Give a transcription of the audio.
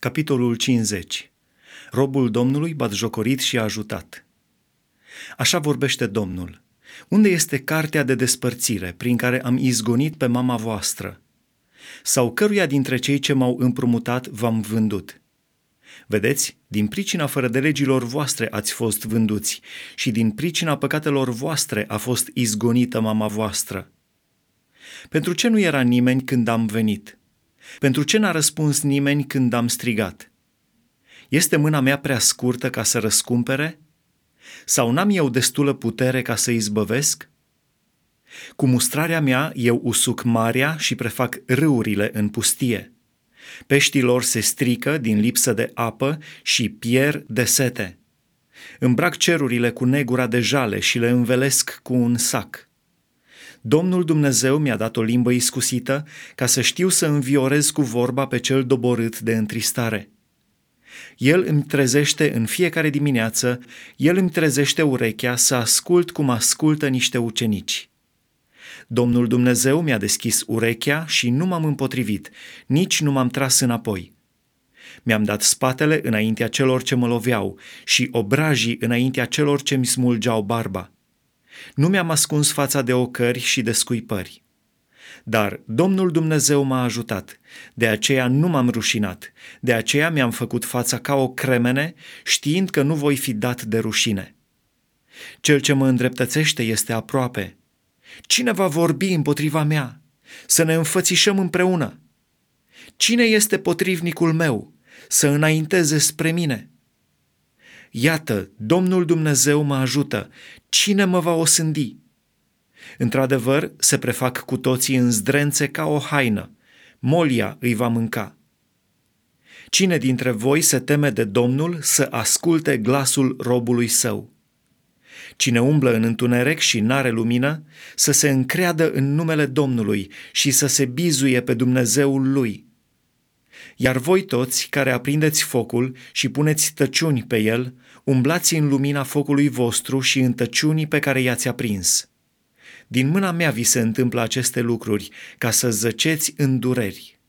Capitolul 50 Robul Domnului batjocorit și ajutat Așa vorbește Domnul. Unde este cartea de despărțire prin care am izgonit pe mama voastră? Sau căruia dintre cei ce m-au împrumutat v-am vândut? Vedeți, din pricina fără de legilor voastre ați fost vânduți și din pricina păcatelor voastre a fost izgonită mama voastră. Pentru ce nu era nimeni când am venit? Pentru ce n-a răspuns nimeni când am strigat? Este mâna mea prea scurtă ca să răscumpere? Sau n-am eu destulă putere ca să izbăvesc? Cu mustrarea mea eu usuc marea și prefac râurile în pustie. Peștilor se strică din lipsă de apă și pierd de sete. Îmbrac cerurile cu negura de jale și le învelesc cu un sac. Domnul Dumnezeu mi-a dat o limbă iscusită ca să știu să înviorez cu vorba pe cel doborât de întristare. El îmi trezește în fiecare dimineață, El îmi trezește urechea să ascult cum ascultă niște ucenici. Domnul Dumnezeu mi-a deschis urechea și nu m-am împotrivit, nici nu m-am tras înapoi. Mi-am dat spatele înaintea celor ce mă loveau și obrajii înaintea celor ce mi smulgeau barba. Nu mi-am ascuns fața de ocări și de scuipări. Dar Domnul Dumnezeu m-a ajutat, de aceea nu m-am rușinat, de aceea mi-am făcut fața ca o cremene, știind că nu voi fi dat de rușine. Cel ce mă îndreptățește este aproape. Cine va vorbi împotriva mea? Să ne înfățișăm împreună. Cine este potrivnicul meu? Să înainteze spre mine. Iată, Domnul Dumnezeu mă ajută. Cine mă va osândi? Într-adevăr, se prefac cu toții în zdrențe ca o haină. Molia îi va mânca. Cine dintre voi se teme de Domnul să asculte glasul robului său? Cine umblă în întuneric și n-are lumină, să se încreadă în numele Domnului și să se bizuie pe Dumnezeul lui. Iar voi toți care aprindeți focul și puneți tăciuni pe el, umblați în lumina focului vostru și în tăciunii pe care i-ați aprins. Din mâna mea vi se întâmplă aceste lucruri, ca să zăceți în dureri.